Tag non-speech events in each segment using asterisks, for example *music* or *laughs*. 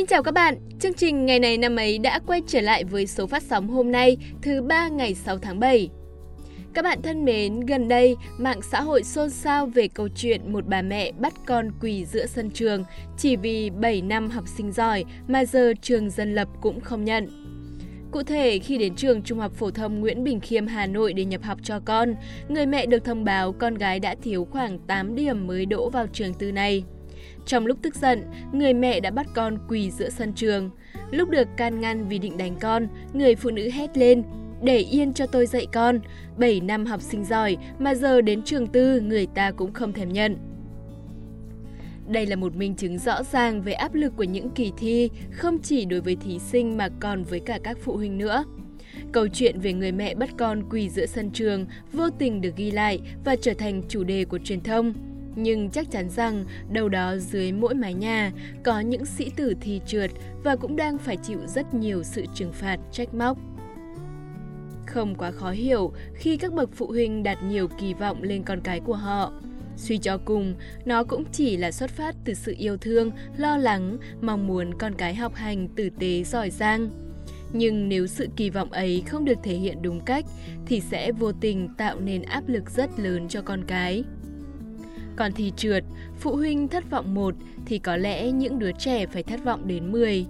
Xin chào các bạn, chương trình ngày này năm ấy đã quay trở lại với số phát sóng hôm nay thứ ba ngày 6 tháng 7. Các bạn thân mến, gần đây mạng xã hội xôn xao về câu chuyện một bà mẹ bắt con quỳ giữa sân trường chỉ vì 7 năm học sinh giỏi mà giờ trường dân lập cũng không nhận. Cụ thể, khi đến trường Trung học phổ thông Nguyễn Bình Khiêm Hà Nội để nhập học cho con, người mẹ được thông báo con gái đã thiếu khoảng 8 điểm mới đỗ vào trường tư này. Trong lúc tức giận, người mẹ đã bắt con quỳ giữa sân trường. Lúc được can ngăn vì định đánh con, người phụ nữ hét lên, để yên cho tôi dạy con, 7 năm học sinh giỏi mà giờ đến trường tư người ta cũng không thèm nhận. Đây là một minh chứng rõ ràng về áp lực của những kỳ thi, không chỉ đối với thí sinh mà còn với cả các phụ huynh nữa. Câu chuyện về người mẹ bắt con quỳ giữa sân trường vô tình được ghi lại và trở thành chủ đề của truyền thông. Nhưng chắc chắn rằng đâu đó dưới mỗi mái nhà có những sĩ tử thi trượt và cũng đang phải chịu rất nhiều sự trừng phạt, trách móc. Không quá khó hiểu khi các bậc phụ huynh đặt nhiều kỳ vọng lên con cái của họ. Suy cho cùng, nó cũng chỉ là xuất phát từ sự yêu thương, lo lắng, mong muốn con cái học hành tử tế giỏi giang. Nhưng nếu sự kỳ vọng ấy không được thể hiện đúng cách thì sẽ vô tình tạo nên áp lực rất lớn cho con cái. Còn thì trượt, phụ huynh thất vọng một thì có lẽ những đứa trẻ phải thất vọng đến 10.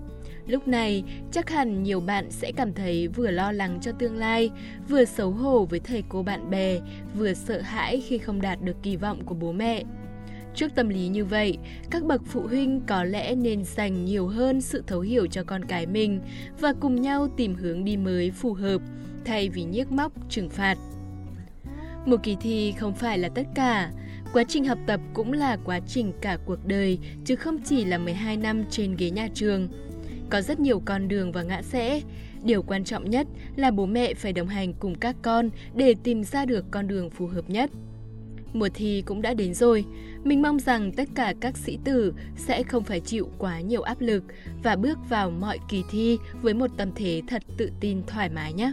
Lúc này, chắc hẳn nhiều bạn sẽ cảm thấy vừa lo lắng cho tương lai, vừa xấu hổ với thầy cô bạn bè, vừa sợ hãi khi không đạt được kỳ vọng của bố mẹ. Trước tâm lý như vậy, các bậc phụ huynh có lẽ nên dành nhiều hơn sự thấu hiểu cho con cái mình và cùng nhau tìm hướng đi mới phù hợp, thay vì nhiếc móc, trừng phạt. Một kỳ thi không phải là tất cả, Quá trình học tập cũng là quá trình cả cuộc đời, chứ không chỉ là 12 năm trên ghế nhà trường. Có rất nhiều con đường và ngã rẽ. Điều quan trọng nhất là bố mẹ phải đồng hành cùng các con để tìm ra được con đường phù hợp nhất. Mùa thi cũng đã đến rồi. Mình mong rằng tất cả các sĩ tử sẽ không phải chịu quá nhiều áp lực và bước vào mọi kỳ thi với một tâm thế thật tự tin thoải mái nhé.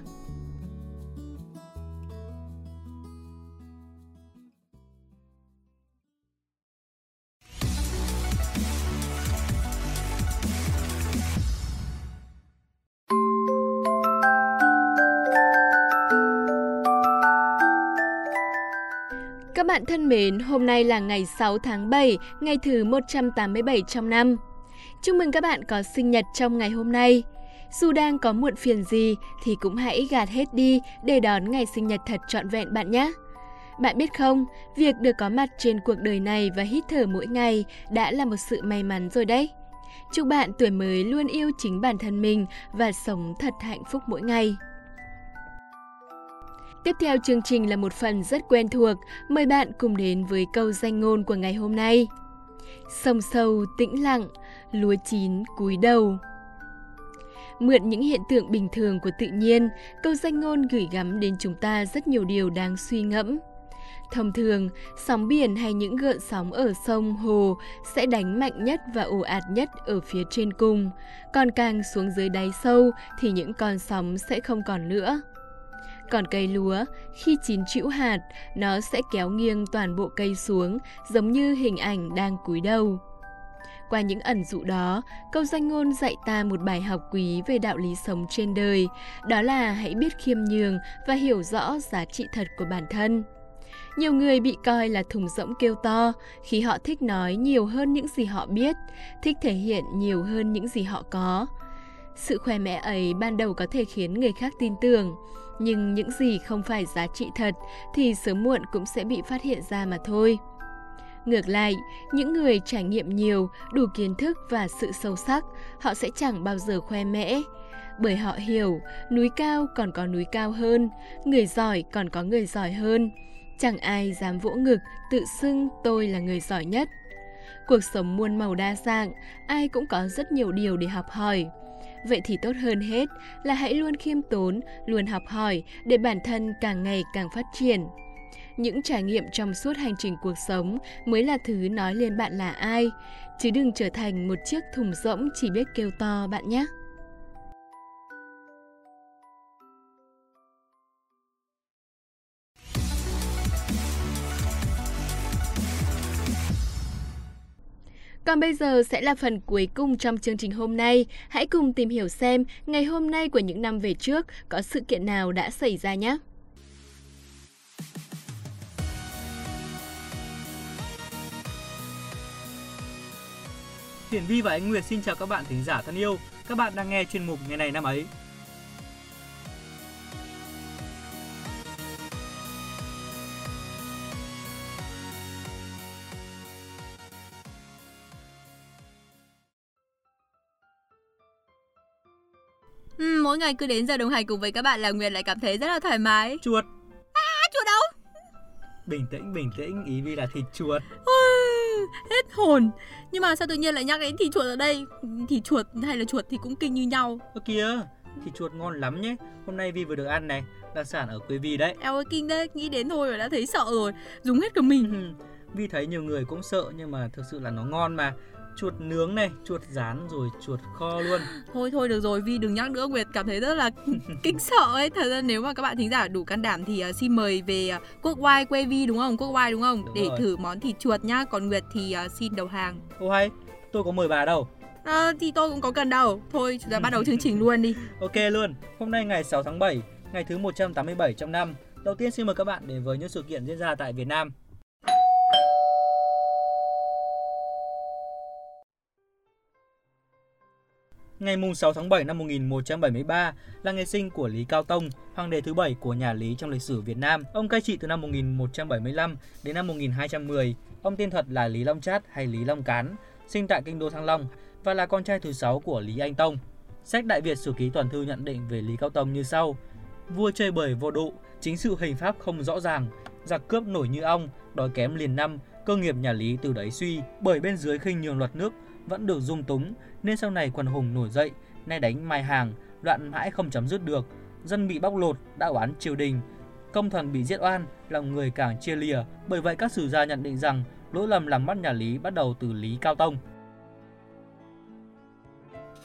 Bạn thân mến, hôm nay là ngày 6 tháng 7, ngày thứ 187 trong năm. Chúc mừng các bạn có sinh nhật trong ngày hôm nay. Dù đang có muộn phiền gì thì cũng hãy gạt hết đi để đón ngày sinh nhật thật trọn vẹn bạn nhé. Bạn biết không, việc được có mặt trên cuộc đời này và hít thở mỗi ngày đã là một sự may mắn rồi đấy. Chúc bạn tuổi mới luôn yêu chính bản thân mình và sống thật hạnh phúc mỗi ngày. Tiếp theo chương trình là một phần rất quen thuộc, mời bạn cùng đến với câu danh ngôn của ngày hôm nay. Sông sâu tĩnh lặng, lúa chín cúi đầu. Mượn những hiện tượng bình thường của tự nhiên, câu danh ngôn gửi gắm đến chúng ta rất nhiều điều đáng suy ngẫm. Thông thường, sóng biển hay những gợn sóng ở sông, hồ sẽ đánh mạnh nhất và ồ ạt nhất ở phía trên cùng, còn càng xuống dưới đáy sâu thì những con sóng sẽ không còn nữa. Còn cây lúa, khi chín chĩu hạt, nó sẽ kéo nghiêng toàn bộ cây xuống, giống như hình ảnh đang cúi đầu. Qua những ẩn dụ đó, câu danh ngôn dạy ta một bài học quý về đạo lý sống trên đời, đó là hãy biết khiêm nhường và hiểu rõ giá trị thật của bản thân. Nhiều người bị coi là thùng rỗng kêu to khi họ thích nói nhiều hơn những gì họ biết, thích thể hiện nhiều hơn những gì họ có. Sự khoe mẽ ấy ban đầu có thể khiến người khác tin tưởng, nhưng những gì không phải giá trị thật thì sớm muộn cũng sẽ bị phát hiện ra mà thôi. Ngược lại, những người trải nghiệm nhiều, đủ kiến thức và sự sâu sắc, họ sẽ chẳng bao giờ khoe mẽ. Bởi họ hiểu, núi cao còn có núi cao hơn, người giỏi còn có người giỏi hơn. Chẳng ai dám vỗ ngực, tự xưng tôi là người giỏi nhất. Cuộc sống muôn màu đa dạng, ai cũng có rất nhiều điều để học hỏi. Vậy thì tốt hơn hết là hãy luôn khiêm tốn, luôn học hỏi để bản thân càng ngày càng phát triển. Những trải nghiệm trong suốt hành trình cuộc sống mới là thứ nói lên bạn là ai, chứ đừng trở thành một chiếc thùng rỗng chỉ biết kêu to bạn nhé. Còn bây giờ sẽ là phần cuối cùng trong chương trình hôm nay. Hãy cùng tìm hiểu xem ngày hôm nay của những năm về trước có sự kiện nào đã xảy ra nhé. Hiển Vi và Anh Nguyệt xin chào các bạn thính giả thân yêu. Các bạn đang nghe chuyên mục Ngày này năm ấy. Mỗi ngày cứ đến giờ đồng hành cùng với các bạn là Nguyệt lại cảm thấy rất là thoải mái. Chuột. À, chuột đâu? Bình tĩnh, bình tĩnh, ý Vi là thịt chuột. Ôi, hết hồn. Nhưng mà sao tự nhiên lại nhắc đến thịt chuột ở đây? Thịt chuột hay là chuột thì cũng kinh như nhau. Ơ kìa, thịt chuột ngon lắm nhé. Hôm nay Vi vừa được ăn này, đặc sản ở quê Vi đấy. Eo ơi kinh đấy, nghĩ đến thôi mà đã thấy sợ rồi. Dùng hết cả mình. *laughs* Vi thấy nhiều người cũng sợ nhưng mà thực sự là nó ngon mà chuột nướng này, chuột rán rồi chuột kho luôn. *laughs* Thôi thôi được rồi, Vi đừng nhắc nữa, Nguyệt cảm thấy rất là *laughs* kinh sợ ấy. Thật ra nếu mà các bạn thính giả đủ can đảm thì uh, xin mời về uh, Quốc Oai quê Vi đúng không? Quốc Oai đúng không? Đúng Để rồi. thử món thịt chuột nhá. Còn Nguyệt thì uh, xin đầu hàng. Ô hay, tôi có mời bà đâu. À, thì tôi cũng có cần đâu. Thôi chúng ta bắt đầu chương trình luôn đi. *laughs* Ok luôn, hôm nay ngày 6 tháng 7, ngày thứ 187 trong năm. Đầu tiên xin mời các bạn đến với những sự kiện diễn ra tại Việt Nam. Ngày mùng 6 tháng 7 năm 1173 là ngày sinh của Lý Cao Tông, hoàng đế thứ bảy của nhà Lý trong lịch sử Việt Nam. Ông cai trị từ năm 1175 đến năm 1210. Ông tên thật là Lý Long Chát hay Lý Long Cán, sinh tại kinh đô Thăng Long và là con trai thứ sáu của Lý Anh Tông. Sách Đại Việt Sử Ký Toàn Thư nhận định về Lý Cao Tông như sau: Vua chơi bời vô độ, chính sự hình pháp không rõ ràng, giặc cướp nổi như ong, đói kém liền năm, cơ nghiệp nhà Lý từ đấy suy, bởi bên dưới khinh nhường luật nước vẫn được dung túng, nên sau này quần hùng nổi dậy, nay đánh mai hàng, đoạn mãi không chấm dứt được, dân bị bóc lột, đã oán triều đình, công thần bị giết oan, lòng người càng chia lìa. Bởi vậy các sử gia nhận định rằng lỗi lầm làm mất nhà Lý bắt đầu từ Lý Cao Tông.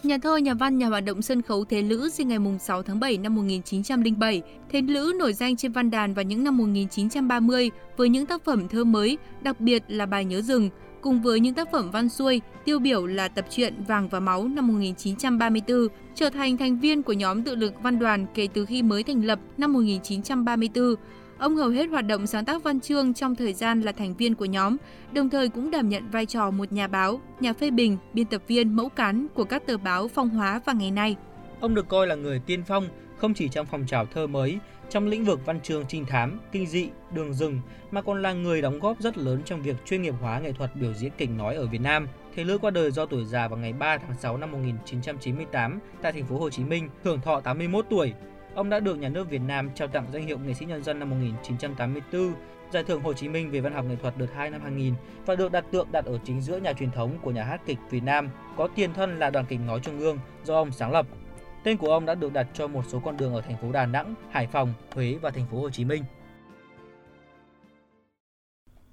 Nhà thơ, nhà văn, nhà hoạt động sân khấu Thế Lữ sinh ngày 6 tháng 7 năm 1907. Thế Lữ nổi danh trên văn đàn vào những năm 1930 với những tác phẩm thơ mới, đặc biệt là bài Nhớ rừng, cùng với những tác phẩm văn xuôi, tiêu biểu là tập truyện Vàng và Máu năm 1934, trở thành thành viên của nhóm tự lực văn đoàn kể từ khi mới thành lập năm 1934. Ông hầu hết hoạt động sáng tác văn chương trong thời gian là thành viên của nhóm, đồng thời cũng đảm nhận vai trò một nhà báo, nhà phê bình, biên tập viên mẫu cán của các tờ báo phong hóa và ngày nay. Ông được coi là người tiên phong không chỉ trong phong trào thơ mới, trong lĩnh vực văn chương trinh thám, kinh dị, đường rừng mà còn là người đóng góp rất lớn trong việc chuyên nghiệp hóa nghệ thuật biểu diễn kịch nói ở Việt Nam. Thế Lữ qua đời do tuổi già vào ngày 3 tháng 6 năm 1998 tại thành phố Hồ Chí Minh, hưởng thọ 81 tuổi. Ông đã được nhà nước Việt Nam trao tặng danh hiệu nghệ sĩ nhân dân năm 1984, giải thưởng Hồ Chí Minh về văn học nghệ thuật đợt 2 năm 2000 và được đặt tượng đặt ở chính giữa nhà truyền thống của nhà hát kịch Việt Nam, có tiền thân là Đoàn kịch nói Trung ương do ông sáng lập. Tên của ông đã được đặt cho một số con đường ở thành phố Đà Nẵng, Hải Phòng, Huế và thành phố Hồ Chí Minh.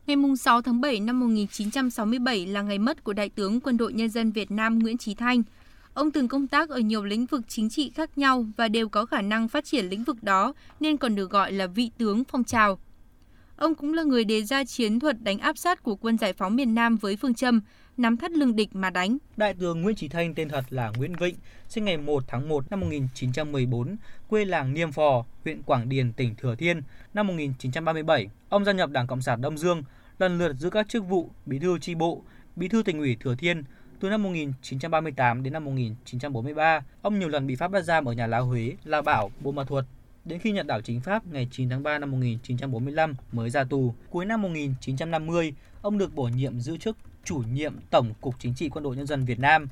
Ngày 6 tháng 7 năm 1967 là ngày mất của Đại tướng Quân đội Nhân dân Việt Nam Nguyễn Chí Thanh. Ông từng công tác ở nhiều lĩnh vực chính trị khác nhau và đều có khả năng phát triển lĩnh vực đó nên còn được gọi là vị tướng phong trào. Ông cũng là người đề ra chiến thuật đánh áp sát của quân giải phóng miền Nam với phương châm nắm thắt lưng địch mà đánh. Đại tướng Nguyễn Chí Thanh tên thật là Nguyễn Vịnh, sinh ngày 1 tháng 1 năm 1914, quê làng Niêm Phò, huyện Quảng Điền, tỉnh Thừa Thiên. Năm 1937, ông gia nhập Đảng Cộng sản Đông Dương, lần lượt giữ các chức vụ Bí thư chi bộ, Bí thư tỉnh ủy Thừa Thiên. Từ năm 1938 đến năm 1943, ông nhiều lần bị Pháp bắt giam ở nhà lá Huế, La Bảo, Buôn Ma Thuột. Đến khi nhận đảo chính Pháp ngày 9 tháng 3 năm 1945 mới ra tù. Cuối năm 1950, ông được bổ nhiệm giữ chức chủ nhiệm Tổng cục Chính trị Quân đội Nhân dân Việt Nam.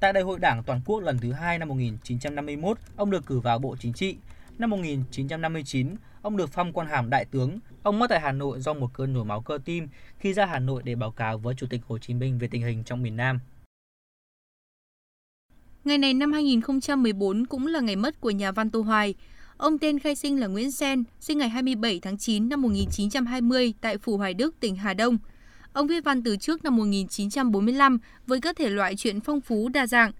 Tại Đại hội Đảng Toàn quốc lần thứ hai năm 1951, ông được cử vào Bộ Chính trị. Năm 1959, ông được phong quan hàm đại tướng. Ông mất tại Hà Nội do một cơn nhồi máu cơ tim khi ra Hà Nội để báo cáo với Chủ tịch Hồ Chí Minh về tình hình trong miền Nam. Ngày này năm 2014 cũng là ngày mất của nhà văn Tô Hoài. Ông tên khai sinh là Nguyễn Sen, sinh ngày 27 tháng 9 năm 1920 tại Phủ Hoài Đức, tỉnh Hà Đông. Ông viết văn từ trước năm 1945 với các thể loại truyện phong phú đa dạng.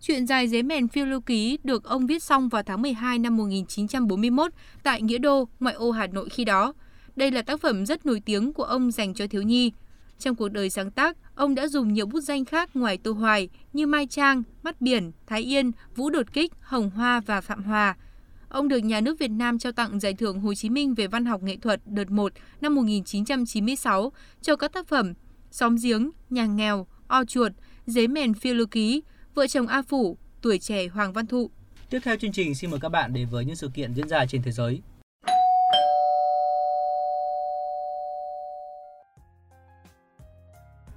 Chuyện dài giấy mèn phiêu lưu ký được ông viết xong vào tháng 12 năm 1941 tại Nghĩa Đô, ngoại ô Hà Nội khi đó. Đây là tác phẩm rất nổi tiếng của ông dành cho thiếu nhi. Trong cuộc đời sáng tác, ông đã dùng nhiều bút danh khác ngoài Tô Hoài như Mai Trang, Mắt Biển, Thái Yên, Vũ Đột Kích, Hồng Hoa và Phạm Hòa. Ông được nhà nước Việt Nam trao tặng Giải thưởng Hồ Chí Minh về văn học nghệ thuật đợt 1 năm 1996 cho các tác phẩm Xóm giếng, Nhà nghèo, O chuột, Dế mèn phiêu lưu ký, Vợ chồng A Phủ, Tuổi trẻ Hoàng Văn Thụ. Tiếp theo chương trình xin mời các bạn đến với những sự kiện diễn ra trên thế giới.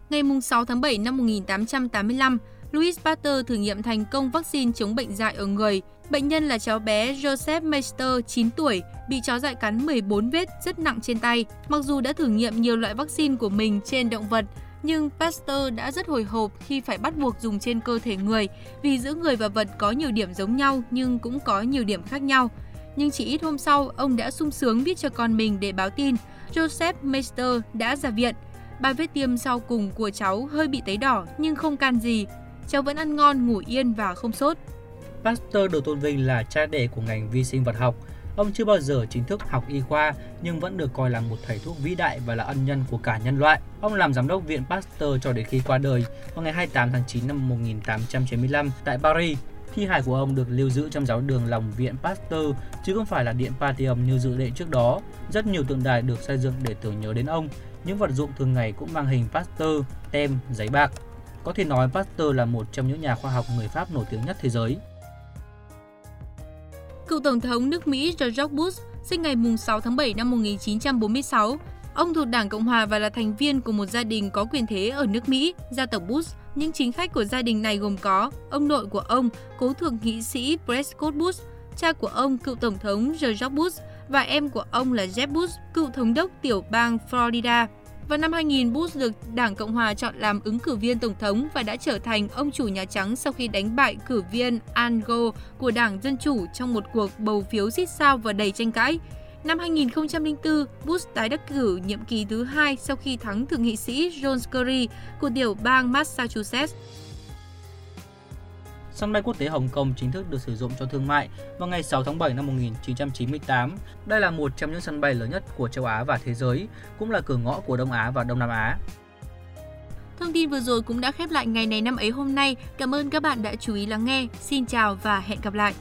Ngày 6 tháng 7 năm 1885, Louis Pasteur thử nghiệm thành công vaccine chống bệnh dại ở người. Bệnh nhân là cháu bé Joseph Meister, 9 tuổi, bị chó dại cắn 14 vết rất nặng trên tay. Mặc dù đã thử nghiệm nhiều loại vaccine của mình trên động vật, nhưng Pasteur đã rất hồi hộp khi phải bắt buộc dùng trên cơ thể người vì giữa người và vật có nhiều điểm giống nhau nhưng cũng có nhiều điểm khác nhau. Nhưng chỉ ít hôm sau, ông đã sung sướng viết cho con mình để báo tin Joseph Meister đã ra viện. Ba vết tiêm sau cùng của cháu hơi bị tấy đỏ nhưng không can gì. Cháu vẫn ăn ngon, ngủ yên và không sốt. Pasteur được tôn vinh là cha đẻ của ngành vi sinh vật học. Ông chưa bao giờ chính thức học y khoa nhưng vẫn được coi là một thầy thuốc vĩ đại và là ân nhân của cả nhân loại. Ông làm giám đốc viện Pasteur cho đến khi qua đời vào ngày 28 tháng 9 năm 1895 tại Paris. Thi hài của ông được lưu giữ trong giáo đường lòng viện Pasteur chứ không phải là điện Pantheon như dự định trước đó. Rất nhiều tượng đài được xây dựng để tưởng nhớ đến ông. Những vật dụng thường ngày cũng mang hình Pasteur, tem, giấy bạc. Có thể nói Pasteur là một trong những nhà khoa học người Pháp nổi tiếng nhất thế giới. Cựu Tổng thống nước Mỹ George Bush sinh ngày 6 tháng 7 năm 1946. Ông thuộc Đảng Cộng Hòa và là thành viên của một gia đình có quyền thế ở nước Mỹ, gia tộc Bush. Những chính khách của gia đình này gồm có ông nội của ông, cố thượng nghị sĩ Prescott Bush, cha của ông, cựu Tổng thống George Bush và em của ông là Jeb Bush, cựu thống đốc tiểu bang Florida. Vào năm 2000, Bush được Đảng Cộng Hòa chọn làm ứng cử viên Tổng thống và đã trở thành ông chủ Nhà Trắng sau khi đánh bại cử viên Al Gore của Đảng Dân Chủ trong một cuộc bầu phiếu xít sao và đầy tranh cãi. Năm 2004, Bush tái đắc cử nhiệm kỳ thứ hai sau khi thắng thượng nghị sĩ John Kerry của tiểu bang Massachusetts. Sân bay quốc tế Hồng Kông chính thức được sử dụng cho thương mại vào ngày 6 tháng 7 năm 1998. Đây là một trong những sân bay lớn nhất của châu Á và thế giới, cũng là cửa ngõ của Đông Á và Đông Nam Á. Thông tin vừa rồi cũng đã khép lại ngày này năm ấy hôm nay. Cảm ơn các bạn đã chú ý lắng nghe. Xin chào và hẹn gặp lại.